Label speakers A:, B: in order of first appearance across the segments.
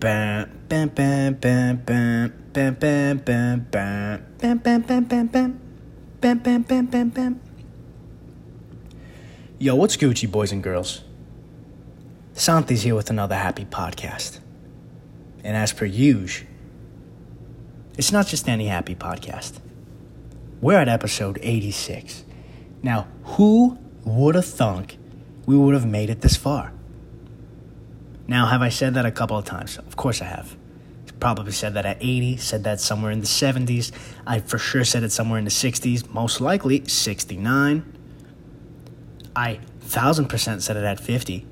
A: Bam, bam, bam, bam, bam, bam, bam, bam, bam, bam, bam, bam, bam, bam, bam, bam. Yo, what's Gucci, boys and girls? Santi's here with another happy podcast. And as per usual, it's not just any happy podcast. We're at episode 86. Now, who would have thunk we would have made it this far? Now, have I said that a couple of times? Of course I have. Probably said that at 80, said that somewhere in the 70s. I for sure said it somewhere in the 60s, most likely 69. I 1000% said it at 50,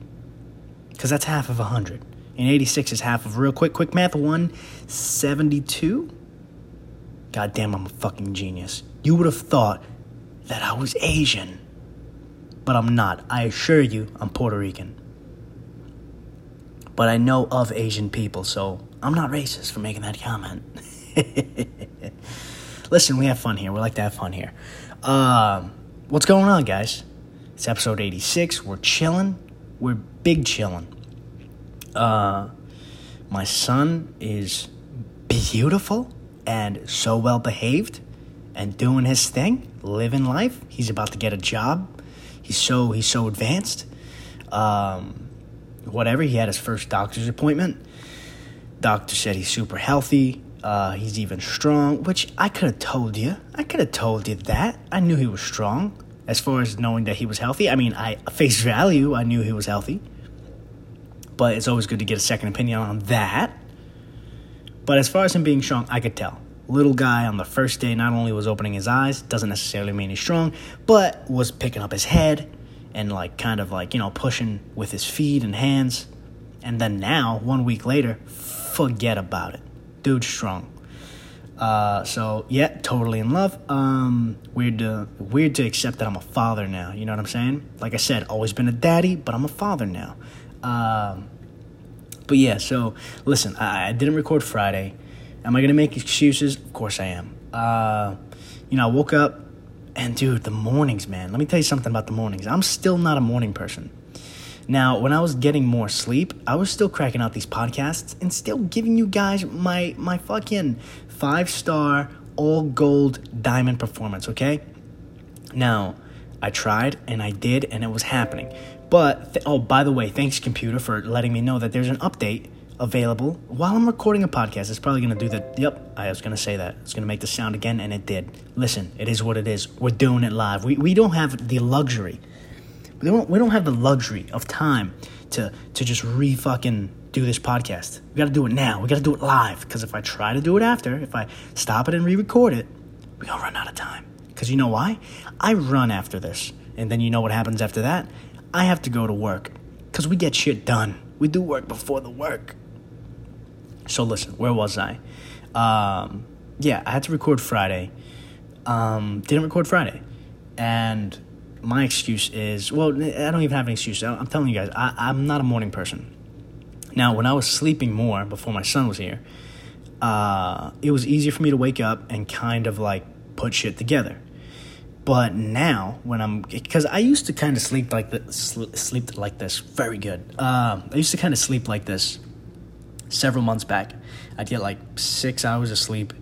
A: because that's half of 100. And 86 is half of real quick, quick math, 172? God damn, I'm a fucking genius. You would have thought that I was Asian, but I'm not. I assure you, I'm Puerto Rican but I know of Asian people, so I'm not racist for making that comment. Listen, we have fun here. We like to have fun here. Um, what's going on, guys? It's episode 86. We're chilling. We're big chilling. Uh, my son is beautiful and so well behaved and doing his thing, living life. He's about to get a job. He's so he's so advanced. Um, whatever. He had his first doctor's appointment. Doctor said he's super healthy. Uh, he's even strong, which I could have told you. I could have told you that. I knew he was strong. As far as knowing that he was healthy, I mean, I face value, I knew he was healthy. But it's always good to get a second opinion on that. But as far as him being strong, I could tell. Little guy on the first day not only was opening his eyes, doesn't necessarily mean he's strong, but was picking up his head, and like kind of like you know pushing with his feet and hands. And then now one week later forget about it. Dude strong. Uh, so yeah totally in love. Um, weird to weird to accept that i'm a father now you know what i'm saying? Like i said always been a daddy but i'm a father now. Um, but yeah so listen I, I, didn't record friday. Am i gonna make excuses? Of course i am. Uh, you know i woke up and dude, the mornings, man. Let me tell you something about the mornings. I'm still not a morning person. Now, when I was getting more sleep, I was still cracking out these podcasts and still giving you guys my my fucking five star all gold diamond performance, okay? Now, I tried and I did and it was happening. But th- oh, by the way, thanks computer for letting me know that there's an update available while I'm recording a podcast. It's probably going to do that. Yep, I was going to say that. It's going to make the sound again, and it did. Listen, it is what it is. We're doing it live. We, we don't have the luxury. We don't, we don't have the luxury of time to, to just re fucking do this podcast. We got to do it now. We got to do it live. Because if I try to do it after, if I stop it and re record it, we're going to run out of time. Because you know why? I run after this. And then you know what happens after that? I have to go to work. Because we get shit done. We do work before the work. So listen, where was I? Um, yeah, I had to record Friday. Um, didn't record Friday, and my excuse is well, I don't even have an excuse. I'm telling you guys, I, I'm not a morning person. Now, when I was sleeping more before my son was here, uh, it was easier for me to wake up and kind of like put shit together. But now, when I'm because I used to kind of sleep like this, sleep like this very good. Uh, I used to kind of sleep like this several months back. I'd get like six hours of sleep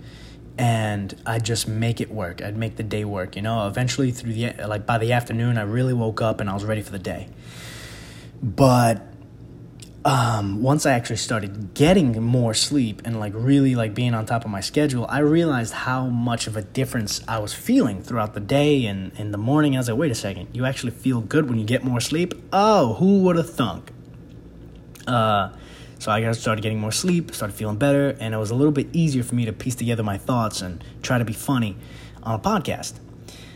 A: and I'd just make it work. I'd make the day work, you know. Eventually, through the like by the afternoon, I really woke up and I was ready for the day. But um, once I actually started getting more sleep and like really like being on top of my schedule, I realized how much of a difference I was feeling throughout the day and in the morning. I was like, wait a second, you actually feel good when you get more sleep? Oh, who would have thunk? Uh, so I started getting more sleep, started feeling better, and it was a little bit easier for me to piece together my thoughts and try to be funny on a podcast.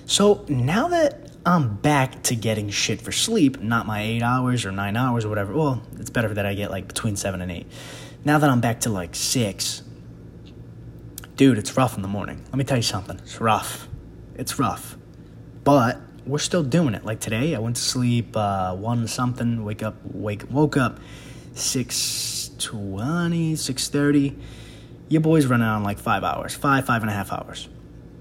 A: So now that I'm back to getting shit for sleep, not my eight hours or nine hours or whatever, well, it's better that I get like between seven and eight. Now that I'm back to like six, dude, it's rough in the morning. Let me tell you something. It's rough. It's rough. But we're still doing it. Like today, I went to sleep uh, one something, wake up, wake, woke up 6.20, 6.30. Your boy's running on like five hours, five, five and a half hours.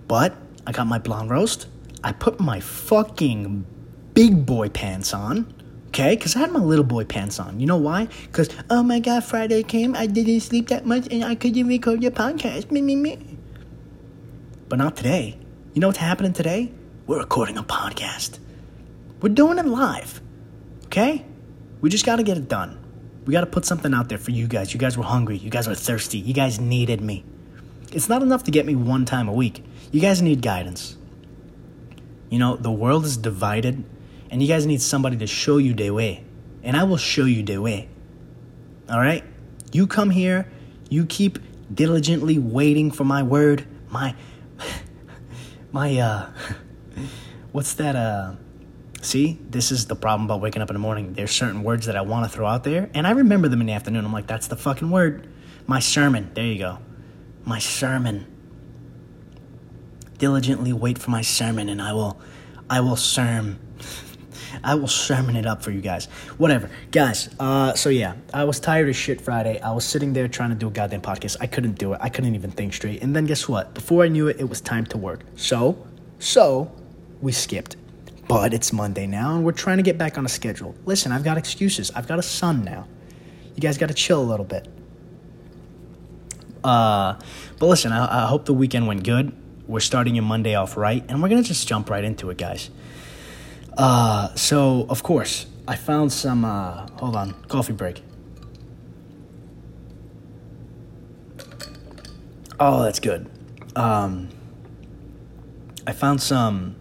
A: But I got my blonde roast. I put my fucking big boy pants on. Okay? Because I had my little boy pants on. You know why? Because, oh my God, Friday came, I didn't sleep that much, and I couldn't record your podcast. Me, me, me. But not today. You know what's happening today? We're recording a podcast. We're doing it live. Okay? We just got to get it done. We got to put something out there for you guys. You guys were hungry. You guys were thirsty. You guys needed me. It's not enough to get me one time a week. You guys need guidance. You know, the world is divided, and you guys need somebody to show you the way. And I will show you the way. All right? You come here, you keep diligently waiting for my word, my my uh what's that uh see this is the problem about waking up in the morning there's certain words that i want to throw out there and i remember them in the afternoon i'm like that's the fucking word my sermon there you go my sermon diligently wait for my sermon and i will i will sermon I will sermon it up for you guys. Whatever. Guys, uh, so yeah, I was tired as shit Friday. I was sitting there trying to do a goddamn podcast. I couldn't do it. I couldn't even think straight. And then guess what? Before I knew it, it was time to work. So, so, we skipped. But it's Monday now, and we're trying to get back on a schedule. Listen, I've got excuses. I've got a son now. You guys got to chill a little bit. Uh, but listen, I, I hope the weekend went good. We're starting your Monday off right, and we're gonna just jump right into it, guys. Uh, so, of course, I found some. Uh, hold on, coffee break. Oh, that's good. Um, I found some.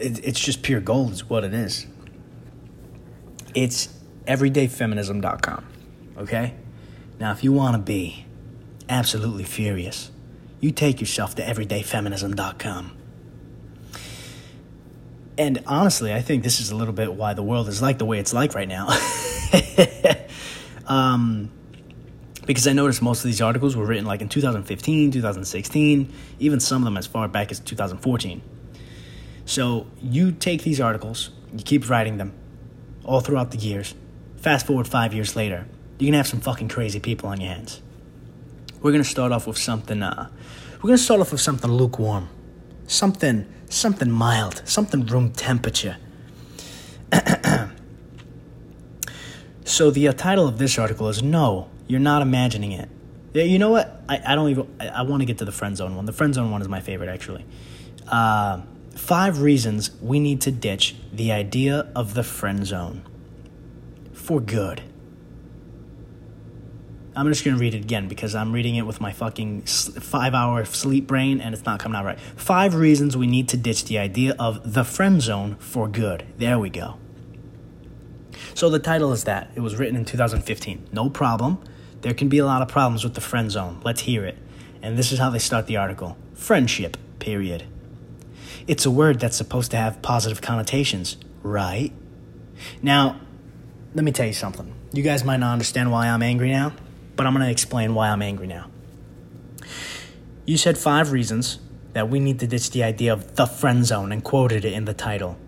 A: It, it's just pure gold, is what it is. It's everydayfeminism.com. Okay? Now, if you want to be absolutely furious, you take yourself to everydayfeminism.com. And honestly, I think this is a little bit why the world is like the way it's like right now. um, because I noticed most of these articles were written like in 2015, 2016, even some of them as far back as 2014. So you take these articles, you keep writing them all throughout the years. Fast forward five years later, you're gonna have some fucking crazy people on your hands. We're gonna start off with something. Uh, we're gonna start off with something lukewarm, something something mild, something room temperature. so the uh, title of this article is "No, you're not imagining it." Yeah, you know what? I, I don't even. I, I want to get to the friend zone one. The friend zone one is my favorite, actually. Uh, five reasons we need to ditch the idea of the friend zone for good. I'm just going to read it again because I'm reading it with my fucking five hour sleep brain and it's not coming out right. Five reasons we need to ditch the idea of the friend zone for good. There we go. So the title is that. It was written in 2015. No problem. There can be a lot of problems with the friend zone. Let's hear it. And this is how they start the article Friendship, period. It's a word that's supposed to have positive connotations, right? Now, let me tell you something. You guys might not understand why I'm angry now but I'm going to explain why I'm angry now. You said five reasons that we need to ditch the idea of the friend zone and quoted it in the title.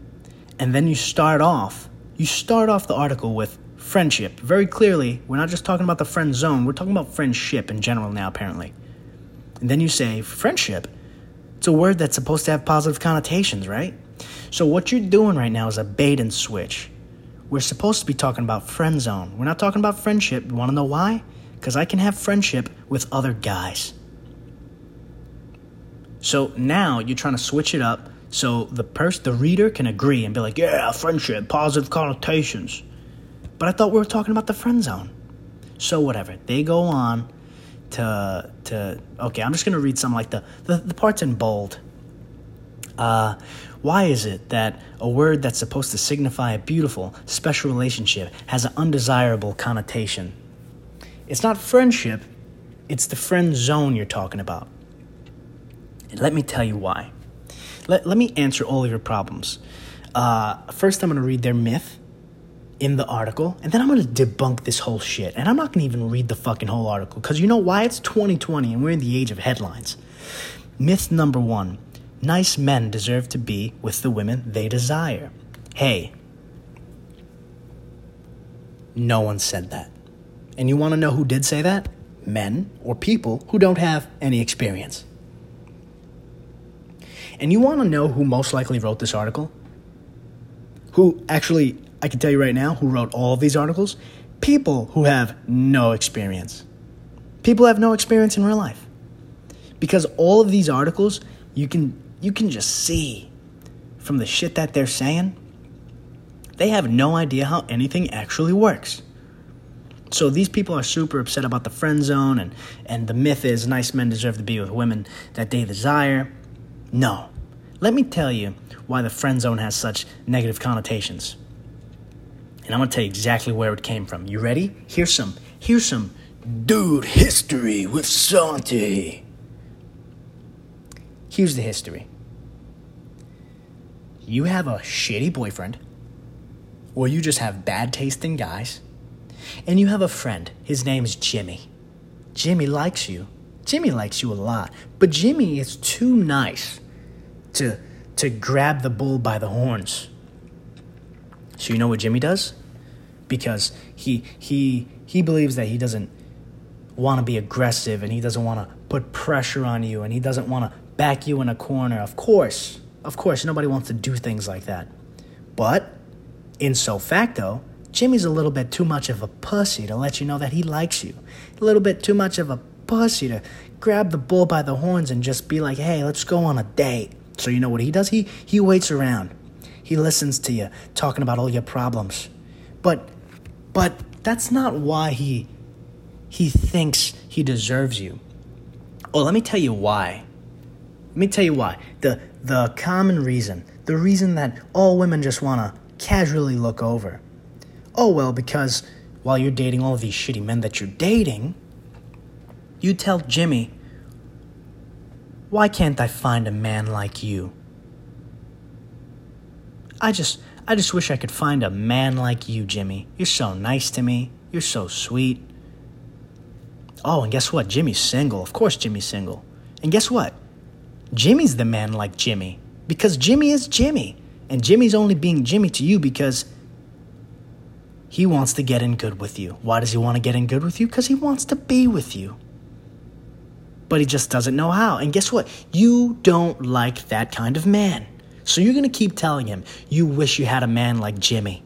A: And then you start off, you start off the article with friendship. Very clearly, we're not just talking about the friend zone, we're talking about friendship in general now, apparently. And then you say, friendship? It's a word that's supposed to have positive connotations, right? So what you're doing right now is a bait and switch. We're supposed to be talking about friend zone. We're not talking about friendship. You want to know why? because I can have friendship with other guys. So now you're trying to switch it up so the person, the reader can agree and be like, yeah, friendship, positive connotations. But I thought we were talking about the friend zone. So whatever. They go on to to okay, I'm just gonna read some like the the, the parts in bold. Uh why is it that a word that's supposed to signify a beautiful, special relationship has an undesirable connotation? It's not friendship, it's the friend zone you're talking about. And let me tell you why. Let, let me answer all of your problems. Uh, first, I'm going to read their myth in the article, and then I'm to debunk this whole shit. And I'm not to even read the fucking whole article because you know why? It's 2020 and we're in the age of headlines. Myth number one nice men deserve to be with the women they desire. Hey, no one said that. And you want to know who did say that? Men or people who don't have any experience. And you want to know who most likely wrote this article? Who actually I can tell you right now who wrote all of these articles people who have no experience. People have no experience in real life. Because all of these articles, you can you can just see from the shit that they're saying, they have no idea how anything actually works. So these people are super upset about the friend zone and, and the myth is nice men deserve to be with women that they desire. No. Let me tell you why the friend zone has such negative connotations. And I'm gonna tell you exactly where it came from. You ready? Here's some here's some dude history with Santi. Here's the history. You have a shitty boyfriend, or you just have bad taste in guys and you have a friend. His name's Jimmy. Jimmy likes you. Jimmy likes you a lot. But Jimmy is too nice to, to grab the bull by the horns. So you know what Jimmy does? Because he, he, he believes that he doesn't want to be aggressive and he doesn't want to put pressure on you and he doesn't want to back you in a corner. Of course, of course, nobody wants to do things like that. But in so facto, Jimmy's a little bit too much of a pussy to let you know that he likes you. A little bit too much of a pussy to grab the bull by the horns and just be like, hey, let's go on a date. So you know what he does? He he waits around. He listens to you talking about all your problems. But but that's not why he he thinks he deserves you. Oh, let me tell you why. Let me tell you why. The the common reason, the reason that all women just want to casually look over oh, well, because while you're dating all these shitty men that you're dating, you tell Jimmy, why can't I find a man like you? I just I just wish I could find a man like you, Jimmy. You're so nice to me. You're so sweet. Oh, and guess what? Jimmy's single. Of course Jimmy's single. And guess what? Jimmy's the man like Jimmy because Jimmy is Jimmy. And Jimmy's only being Jimmy to you because he wants to get in good with you. Why does he want to get in good with you? Because he wants to be with you. But he just doesn't know how. And guess what? You don't like that kind of man. So you're going to keep telling him, you wish you had a man like Jimmy.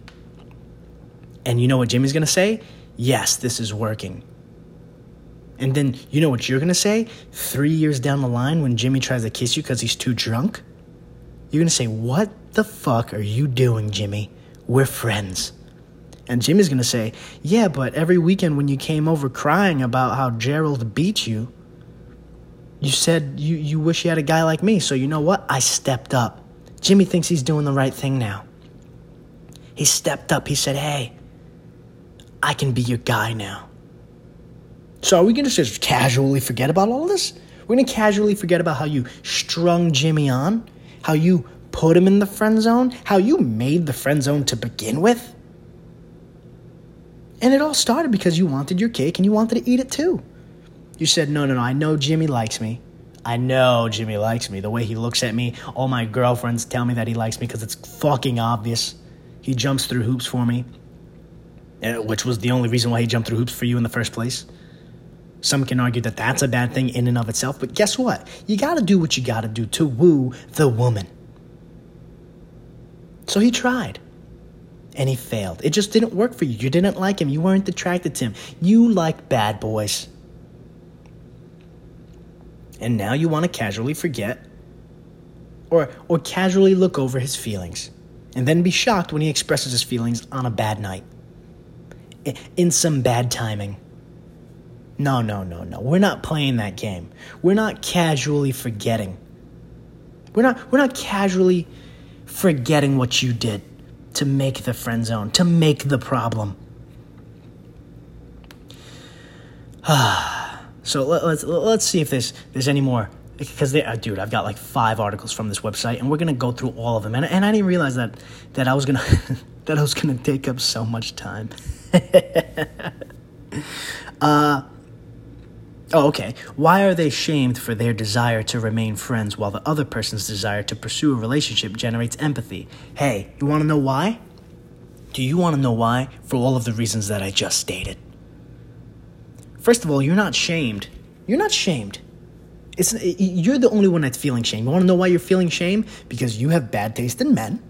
A: And you know what Jimmy's going to say? Yes, this is working. And then you know what you're going to say? Three years down the line, when Jimmy tries to kiss you because he's too drunk, you're going to say, What the fuck are you doing, Jimmy? We're friends. And Jimmy's gonna say, Yeah, but every weekend when you came over crying about how Gerald beat you, you said you, you wish you had a guy like me. So you know what? I stepped up. Jimmy thinks he's doing the right thing now. He stepped up. He said, Hey, I can be your guy now. So are we gonna just casually forget about all this? We're gonna casually forget about how you strung Jimmy on, how you put him in the friend zone, how you made the friend zone to begin with? And it all started because you wanted your cake and you wanted to eat it too. You said, No, no, no, I know Jimmy likes me. I know Jimmy likes me. The way he looks at me, all my girlfriends tell me that he likes me because it's fucking obvious. He jumps through hoops for me, eh, which was the only reason why he jumped through hoops for you in the first place. Some can argue that that's a bad thing in and of itself, but guess what? You gotta do what you gotta do to woo the woman. So he tried and he failed. It just didn't work for you. You didn't like him. You weren't attracted to him. You like bad boys. And now you want to casually forget or or casually look over his feelings and then be shocked when he expresses his feelings on a bad night. In some bad timing. No, no, no, no. We're not playing that game. We're not casually forgetting. We're not we're not casually forgetting what you did to make the friend zone, to make the problem. Ah. So let, us let's see if there's there's any more because they, uh, dude, I've got like five articles from this website, and we're gonna go through all of them. And, and I didn't realize that that I was gonna that I was gonna take up so much time. uh, Oh, okay. Why are they shamed for their desire to remain friends while the other person's desire to pursue a relationship generates empathy? Hey, you want to know why? Do you want to know why? For all of the reasons that I just stated. First of all, you're not shamed. You're not shamed. It's you're the only one that's feeling shame. You want to know why you're feeling shame? Because you have bad taste in men.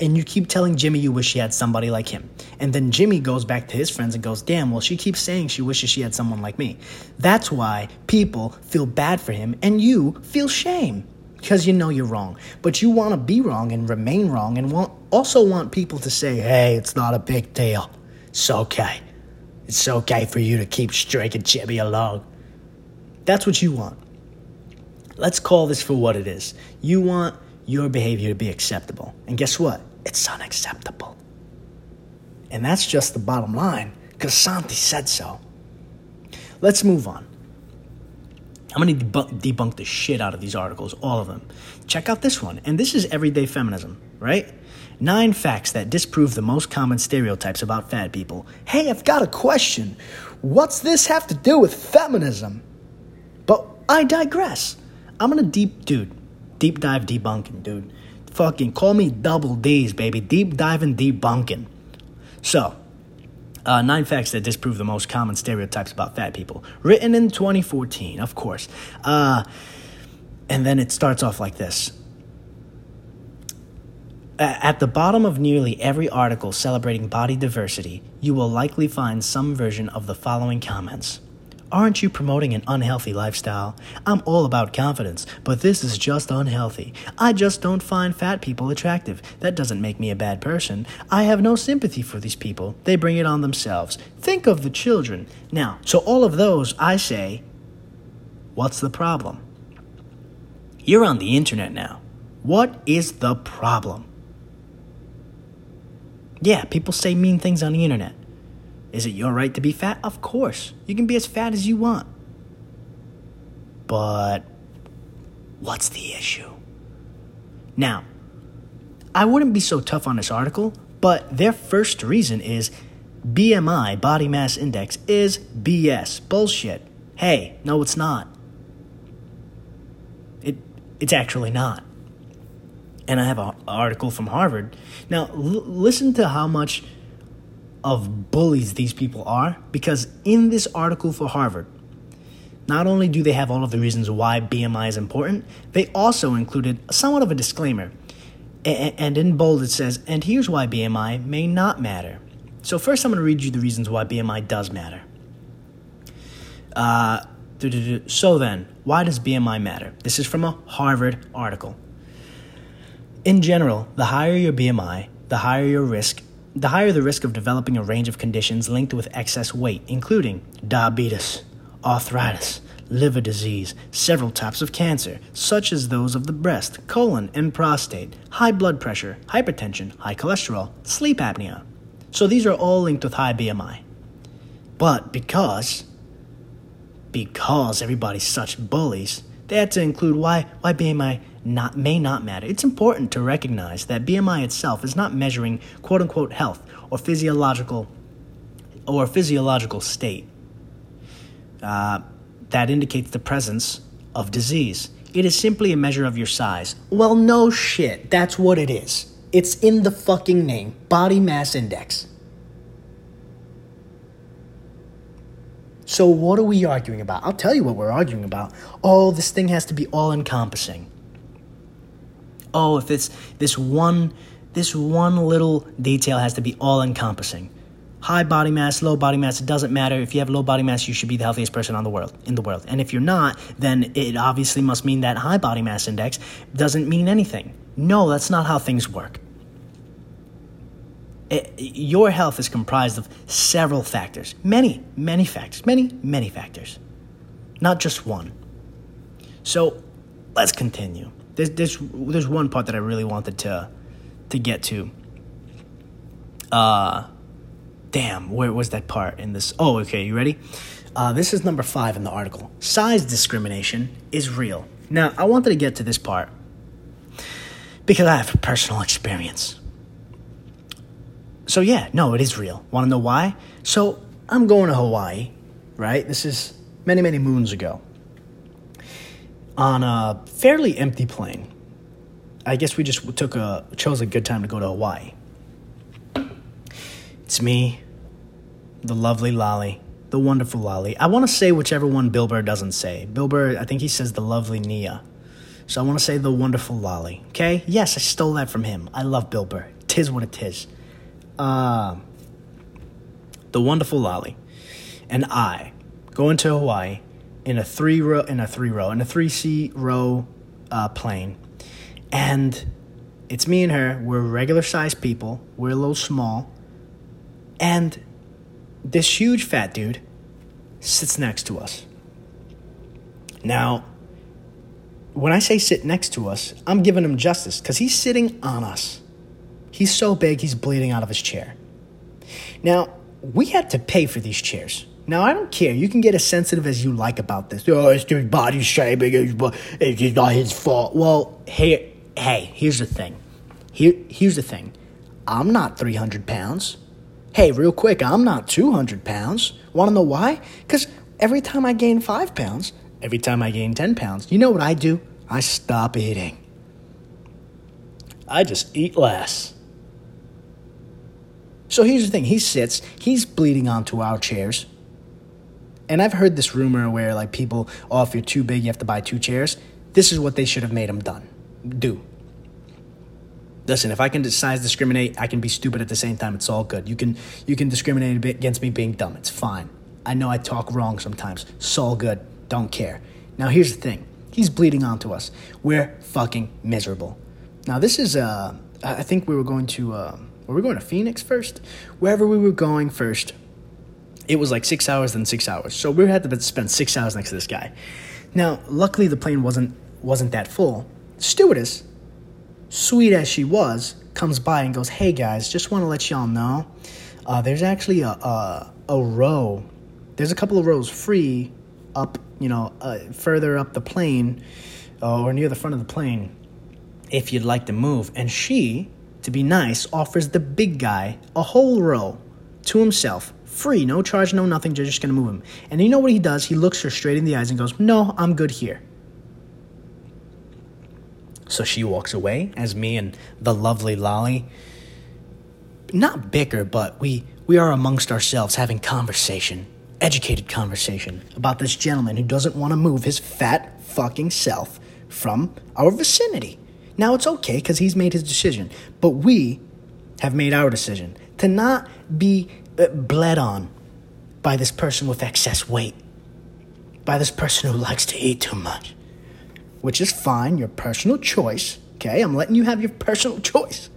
A: and you keep telling Jimmy you wish she had somebody like him. And then Jimmy goes back to his friends and goes, Damn, well, she keeps saying she wishes she had someone like me. That's why people feel bad for him and you feel shame because you know you're wrong. But you want to be wrong and remain wrong and want, also want people to say, Hey, it's not a big deal. It's okay. It's okay for you to keep stringing Jimmy along. That's what you want. Let's call this for what it is. You want your behavior to be acceptable. And guess what? It's unacceptable. And that's just the bottom line, because Santi said so. Let's move on. I'm going to debunk, debunk the shit out of these articles, all of them. Check out this one. And this is everyday feminism, right? Nine facts that disprove the most common stereotypes about fat people. Hey, I've got a question. What's this have to do with feminism? But I digress. I'm gonna deep, dude, deep dive debunking, dude. Fucking call me double D's, baby. Deep diving debunking. So, uh, nine facts that disprove the most common stereotypes about fat people. Written in 2014, of course. Uh, and then it starts off like this. At the bottom of nearly every article celebrating body diversity, you will likely find some version of the following comments. Aren't you promoting an unhealthy lifestyle? I'm all about confidence, but this is just unhealthy. I just don't find fat people attractive. That doesn't make me a bad person. I have no sympathy for these people. They bring it on themselves. Think of the children. Now, so all of those, I say, what's the problem? You're on the internet now. What is the problem? Yeah, people say mean things on the internet. Is it your right to be fat? Of course. You can be as fat as you want. But what's the issue? Now, I wouldn't be so tough on this article, but their first reason is BMI, body mass index, is BS. Bullshit. Hey, no, it's not. It, it's actually not. And I have an article from Harvard. Now, l- listen to how much of bullies these people are because in this article for Harvard, not only do they have all of the reasons why BMI is important, they also included somewhat of a disclaimer. And in bold it says, and here's why BMI may not matter. So, first, I'm going to read you the reasons why BMI does matter. Uh, so, then, why does BMI matter? This is from a Harvard article. In general, the higher your BMI, the higher your risk the higher the risk of developing a range of conditions linked with excess weight, including diabetes, arthritis, liver disease, several types of cancer, such as those of the breast, colon, and prostate, high blood pressure, hypertension, high cholesterol, sleep apnea. So these are all linked with high BMI. But because because everybody's such bullies, they had to include why why BMI not may not matter. It's important to recognize that BMI itself is not measuring quote unquote health or physiological or physiological state uh, that indicates the presence of disease. It is simply a measure of your size. Well, no shit. That's what it is. It's in the fucking name body mass index. So, what are we arguing about? I'll tell you what we're arguing about. Oh, this thing has to be all encompassing oh, if it's this one this one little detail has to be all encompassing. High body mass, low body mass, it doesn't matter. If you have low body mass, you should be the healthiest person on the world in the world. And if you're not, then it obviously must mean that high body mass index doesn't mean anything. No, that's not how things work. It, your health is comprised of several factors. Many, many factors. Many, many factors. Not just one. So, let's continue. There's, there's, there's one part that I really wanted to to get to. Uh, damn, where was that part in this? Oh, okay, you ready? Uh, this is number five in the article. Size discrimination is real. Now, I wanted to get to this part because I have a personal experience. So, yeah, no, it is real. Want to know why? So, I'm going to Hawaii, right? This is many, many moons ago on a fairly empty plane. I guess we just took a chose a good time to go to Hawaii. It's me, the lovely Lolly, the wonderful Lolly. I want to say whichever one Bill Burr doesn't say. Bill Burr, I think he says the lovely Nia. So I want to say the wonderful Lolly. Okay? Yes, I stole that from him. I love Bill Burr. tis what it is. Uh, the wonderful Lolly and I go into Hawaii in a three row in a three row in a three seat row uh, plane, and it's me and her. We're regular sized people. We're a little small, and this huge fat dude sits next to us. Now, when I say sit next to us, I'm giving him justice because he's sitting on us. He's so big, he's bleeding out of his chair. Now, we had to pay for these chairs. Now, I don't care. You can get as sensitive as you like about this. Oh, it's his body shaming. But it's not his fault. Well, hey, hey, here's the thing. Here, here's the thing. I'm not 300 pounds. Hey, real quick, I'm not 200 pounds. Want to know why? Because every time I gain five pounds, every time I gain 10 pounds, you know what I do? I stop eating. I just eat less. So here's the thing he sits, he's bleeding onto our chairs. And I've heard this rumor where, like, people, oh, if you're too big, you have to buy two chairs. This is what they should have made them done. Do. Listen, if I can size discriminate, I can be stupid at the same time. It's all good. You can you can discriminate against me being dumb. It's fine. I know I talk wrong sometimes. It's all good. Don't care. Now here's the thing. He's bleeding onto us. We're fucking miserable. Now this is uh I think we were going to uh were we going to Phoenix first? Wherever we were going first. It was like six hours then six hours. So we had to spend six hours next to this guy. Now, luckily the plane wasn't wasn't that full. Stewardess sweet as she was, comes by and goes, "Hey guys, just want to let y'all know, uh, there's actually a, a, a row. There's a couple of rows free up, you know, uh, further up the plane, uh, or near the front of the plane, if you'd like to move." And she, to be nice, offers the big guy a whole row to himself. Free, no charge, no nothing, they're just gonna move him. And you know what he does? He looks her straight in the eyes and goes, No, I'm good here. So she walks away as me and the lovely Lolly not bicker, but we we are amongst ourselves having conversation, educated conversation about this gentleman who doesn't want to move his fat fucking self from our vicinity. Now it's okay cuz he's made his decision, but we have made our decision to not be Uh, bled on by this person with excess weight, by this person who likes to eat too much which is fine, your personal choice. Okay, I'm letting you have your personal choice.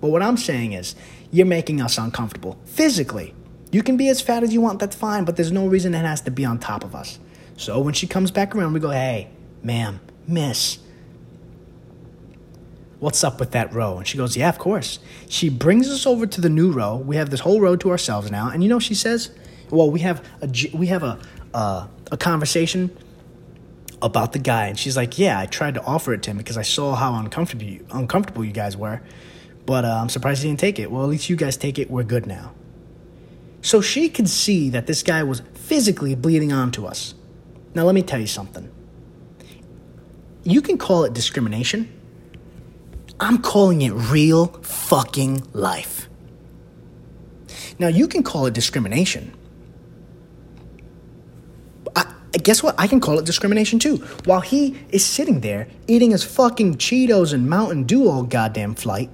A: But what I'm saying is, you're making us uncomfortable physically. You can be as fat as you want, that's fine, but there's no reason it has to be on top of us. So when she comes back around, we go, hey, ma'am, miss, what's up with that row? And she goes, yeah, of course. She brings us over to the new row. We have this whole row to ourselves now. And you know she says? Well, we have a, we have a, a conversation about the guy, and she's like, "Yeah, I tried to offer it to him because I saw how uncomfortable you, uncomfortable you guys were, but uh, I'm surprised he didn't take it. Well, at least you guys take it. We're good now." So she could see that this guy was physically bleeding onto us. Now, let me tell you something. You can call it discrimination. I'm calling it real fucking life. Now, you can call it discrimination I, guess what? I can call it discrimination too. While he is sitting there eating his fucking Cheetos and Mountain Dew all goddamn flight,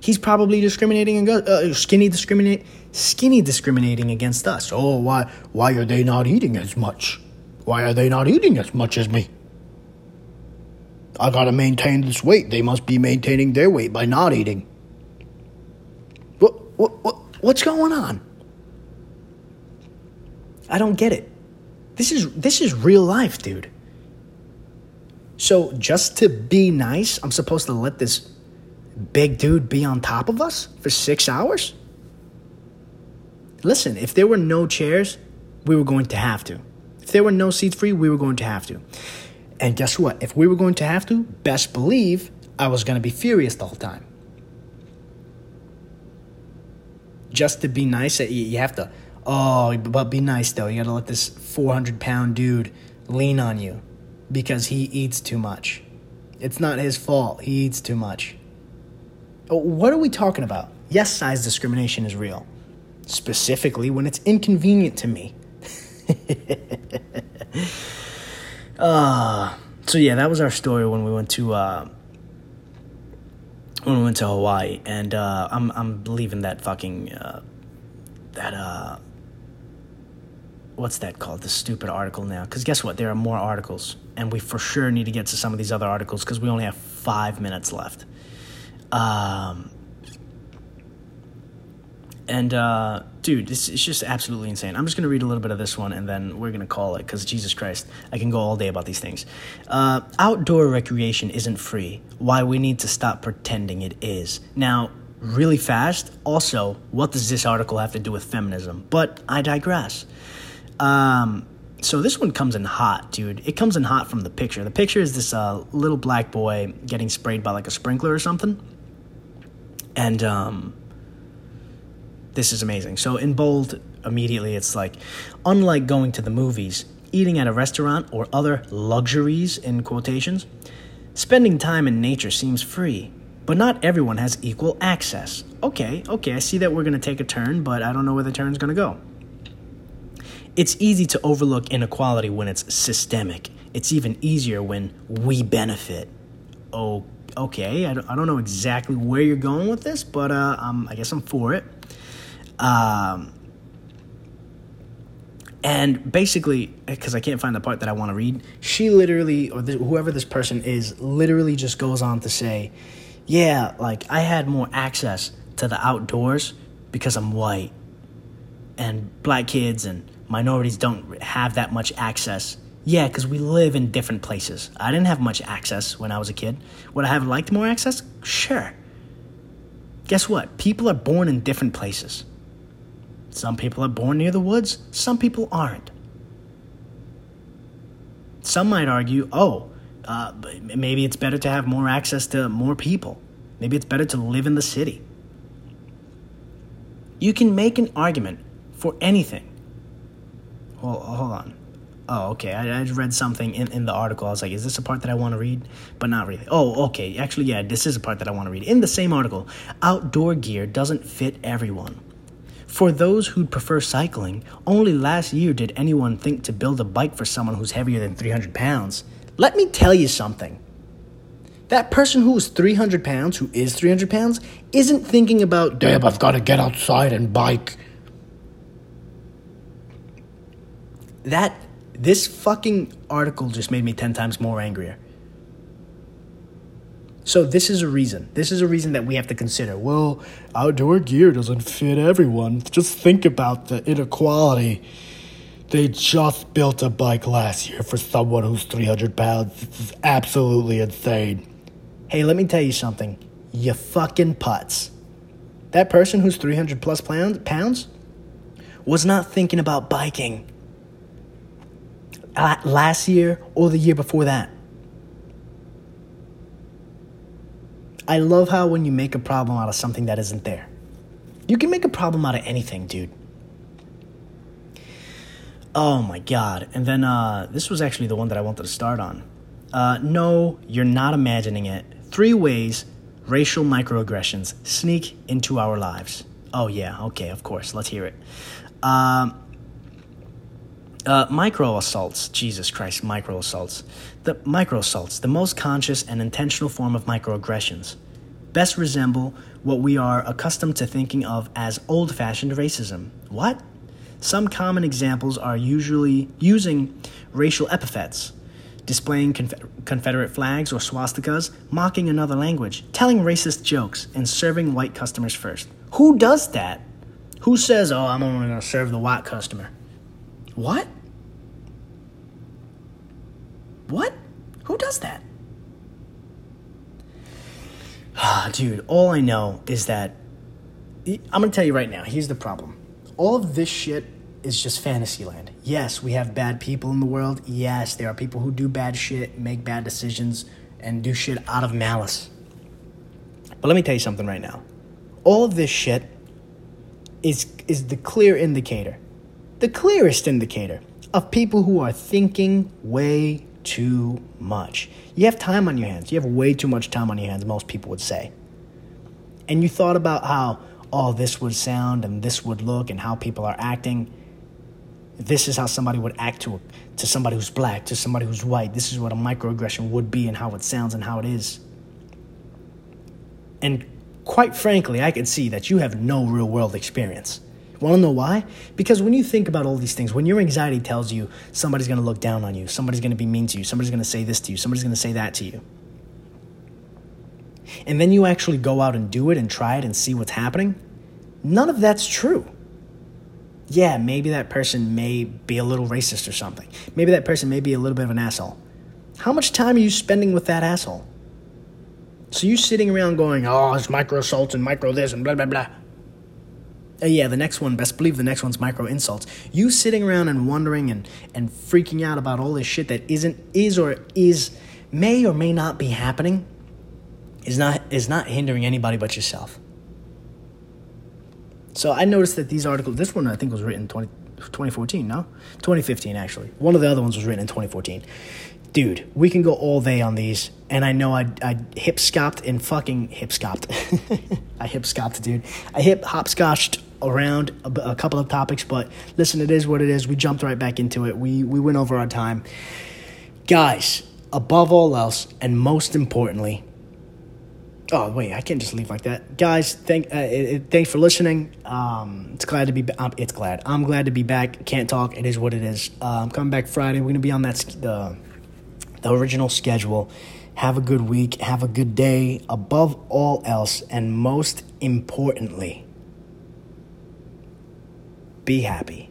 A: he's probably discriminating and uh, skinny discriminate skinny discriminating against us. Oh, why why are they not eating as much? Why are they not eating as much as me? I gotta maintain this weight. They must be maintaining their weight by not eating. What, what, what what's going on? I don't get it. This is this is real life, dude. So just to be nice, I'm supposed to let this big dude be on top of us for 6 hours? Listen, if there were no chairs, we were going to have to. If there were no seats free, we were going to have to. And guess what? If we were going to have to, best believe I was going to be furious the whole time. Just to be nice, you have to Oh, but be nice though. You gotta let this 400 pound dude lean on you because he eats too much. It's not his fault. He eats too much. Oh, what are we talking about? Yes, size discrimination is real, specifically when it's inconvenient to me. uh, so, yeah, that was our story when we went to. Uh, when we went to Hawaii, and uh, I'm I'm leaving that fucking uh, that uh what's that called? The stupid article now. Because guess what? There are more articles, and we for sure need to get to some of these other articles because we only have five minutes left. Um, and uh, dude, this is just absolutely insane. I'm just gonna read a little bit of this one, and then we're gonna call it because Jesus Christ, I can go all day about these things. Uh, outdoor recreation isn't free. Why we need to stop pretending it is. Now, really fast. Also, what does this article have to do with feminism? But I digress. Um, so this one comes in hot, dude. It comes in hot from the picture. The picture is this uh, little black boy getting sprayed by like a sprinkler or something, and um, this is amazing. So in bold, immediately it's like, unlike going to the movies, eating at a restaurant, or other luxuries in quotations, spending time in nature seems free. But not everyone has equal access. Okay, okay, I see that we're gonna take a turn, but I don't know where the turn's gonna go. It's easy to overlook inequality when it's systemic. It's even easier when we benefit. Oh, okay, I don't, I don't know exactly where you're going with this, but uh, um, I guess I'm for it. Um, and basically, because I can't find the part that I want to read, she literally, or whoever this person is, literally just goes on to say, yeah, like I had more access to the outdoors because I'm white. And black kids and minorities don't have that much access. Yeah, because we live in different places. I didn't have much access when I was a kid. Would I have liked more access? Sure. Guess what? People are born in different places. Some people are born near the woods, some people aren't. Some might argue, oh, uh, maybe it's better to have more access to more people. Maybe it's better to live in the city. You can make an argument for anything. Well, hold on. Oh, okay. I, I read something in, in the article. I was like, is this a part that I want to read? But not really. Oh, okay. Actually, yeah, this is a part that I want to read. In the same article, outdoor gear doesn't fit everyone. For those who'd prefer cycling, only last year did anyone think to build a bike for someone who's heavier than 300 pounds. Let me tell you something. That person who is 300 pounds, who is 300 pounds, isn't thinking about, damn, I've got to get outside and bike. That, this fucking article just made me 10 times more angrier. So this is a reason. This is a reason that we have to consider. Well, outdoor gear doesn't fit everyone. Just think about the inequality. They just built a bike last year for someone who's 300 pounds. This is absolutely insane. Hey, let me tell you something. You fucking putz. That person who's 300 plus pounds was not thinking about biking uh, last year or the year before that. I love how when you make a problem out of something that isn't there. You can make a problem out of anything, dude. Oh my god. And then uh, this was actually the one that I wanted to start on. Uh, no, you're not imagining it. Three ways racial microaggressions sneak into our lives. Oh, yeah, okay, of course. Let's hear it. Um, uh, micro assaults, Jesus Christ, micro assaults. The micro assaults, the most conscious and intentional form of microaggressions, best resemble what we are accustomed to thinking of as old fashioned racism. What? Some common examples are usually using racial epithets, displaying Confederate flags or swastikas, mocking another language, telling racist jokes, and serving white customers first. Who does that? Who says, oh, I'm only going to serve the white customer? What? What? Who does that? Ah, dude, all I know is that I'm gonna tell you right now, here's the problem. All of this shit is just fantasy land. Yes, we have bad people in the world. Yes, there are people who do bad shit, make bad decisions, and do shit out of malice. But let me tell you something right now. All of this shit is is the clear indicator the clearest indicator of people who are thinking way too much. You have time on your hands. You have way too much time on your hands, most people would say. And you thought about how, oh, this would sound and this would look and how people are acting. This is how somebody would act to, to somebody who's black, to somebody who's white. This is what a microaggression would be and how it sounds and how it is. And quite frankly, I can see that you have no real world experience. Want to know why? Because when you think about all these things, when your anxiety tells you somebody's going to look down on you, somebody's going to be mean to you, somebody's going to say this to you, somebody's going to say that to you, and then you actually go out and do it and try it and see what's happening, none of that's true. Yeah, maybe that person may be a little racist or something. Maybe that person may be a little bit of an asshole. How much time are you spending with that asshole? So you sitting around going, oh, it's micro and micro this and blah, blah, blah. Uh, yeah, the next one, best believe the next one's micro insults. You sitting around and wondering and, and freaking out about all this shit that isn't, is or is, may or may not be happening is not, is not hindering anybody but yourself. So I noticed that these articles, this one I think was written 20, 2014, no? 2015, actually. One of the other ones was written in 2014. Dude, we can go all day on these, and I know I, I hip scopped and fucking hip scopped. I hip scopped, dude. I hip hopscotched around a, a, couple of topics, but listen, it is what it is. We jumped right back into it. We we went over our time, guys. Above all else, and most importantly, oh wait, I can't just leave like that, guys. Thank uh, it, thanks for listening. Um, it's glad to be. Um, it's glad. I'm glad to be back. Can't talk. It is what it is. Uh, I'm coming back Friday. We're gonna be on that the the original schedule. Have a good week. Have a good day. Above all else, and most importantly be happy.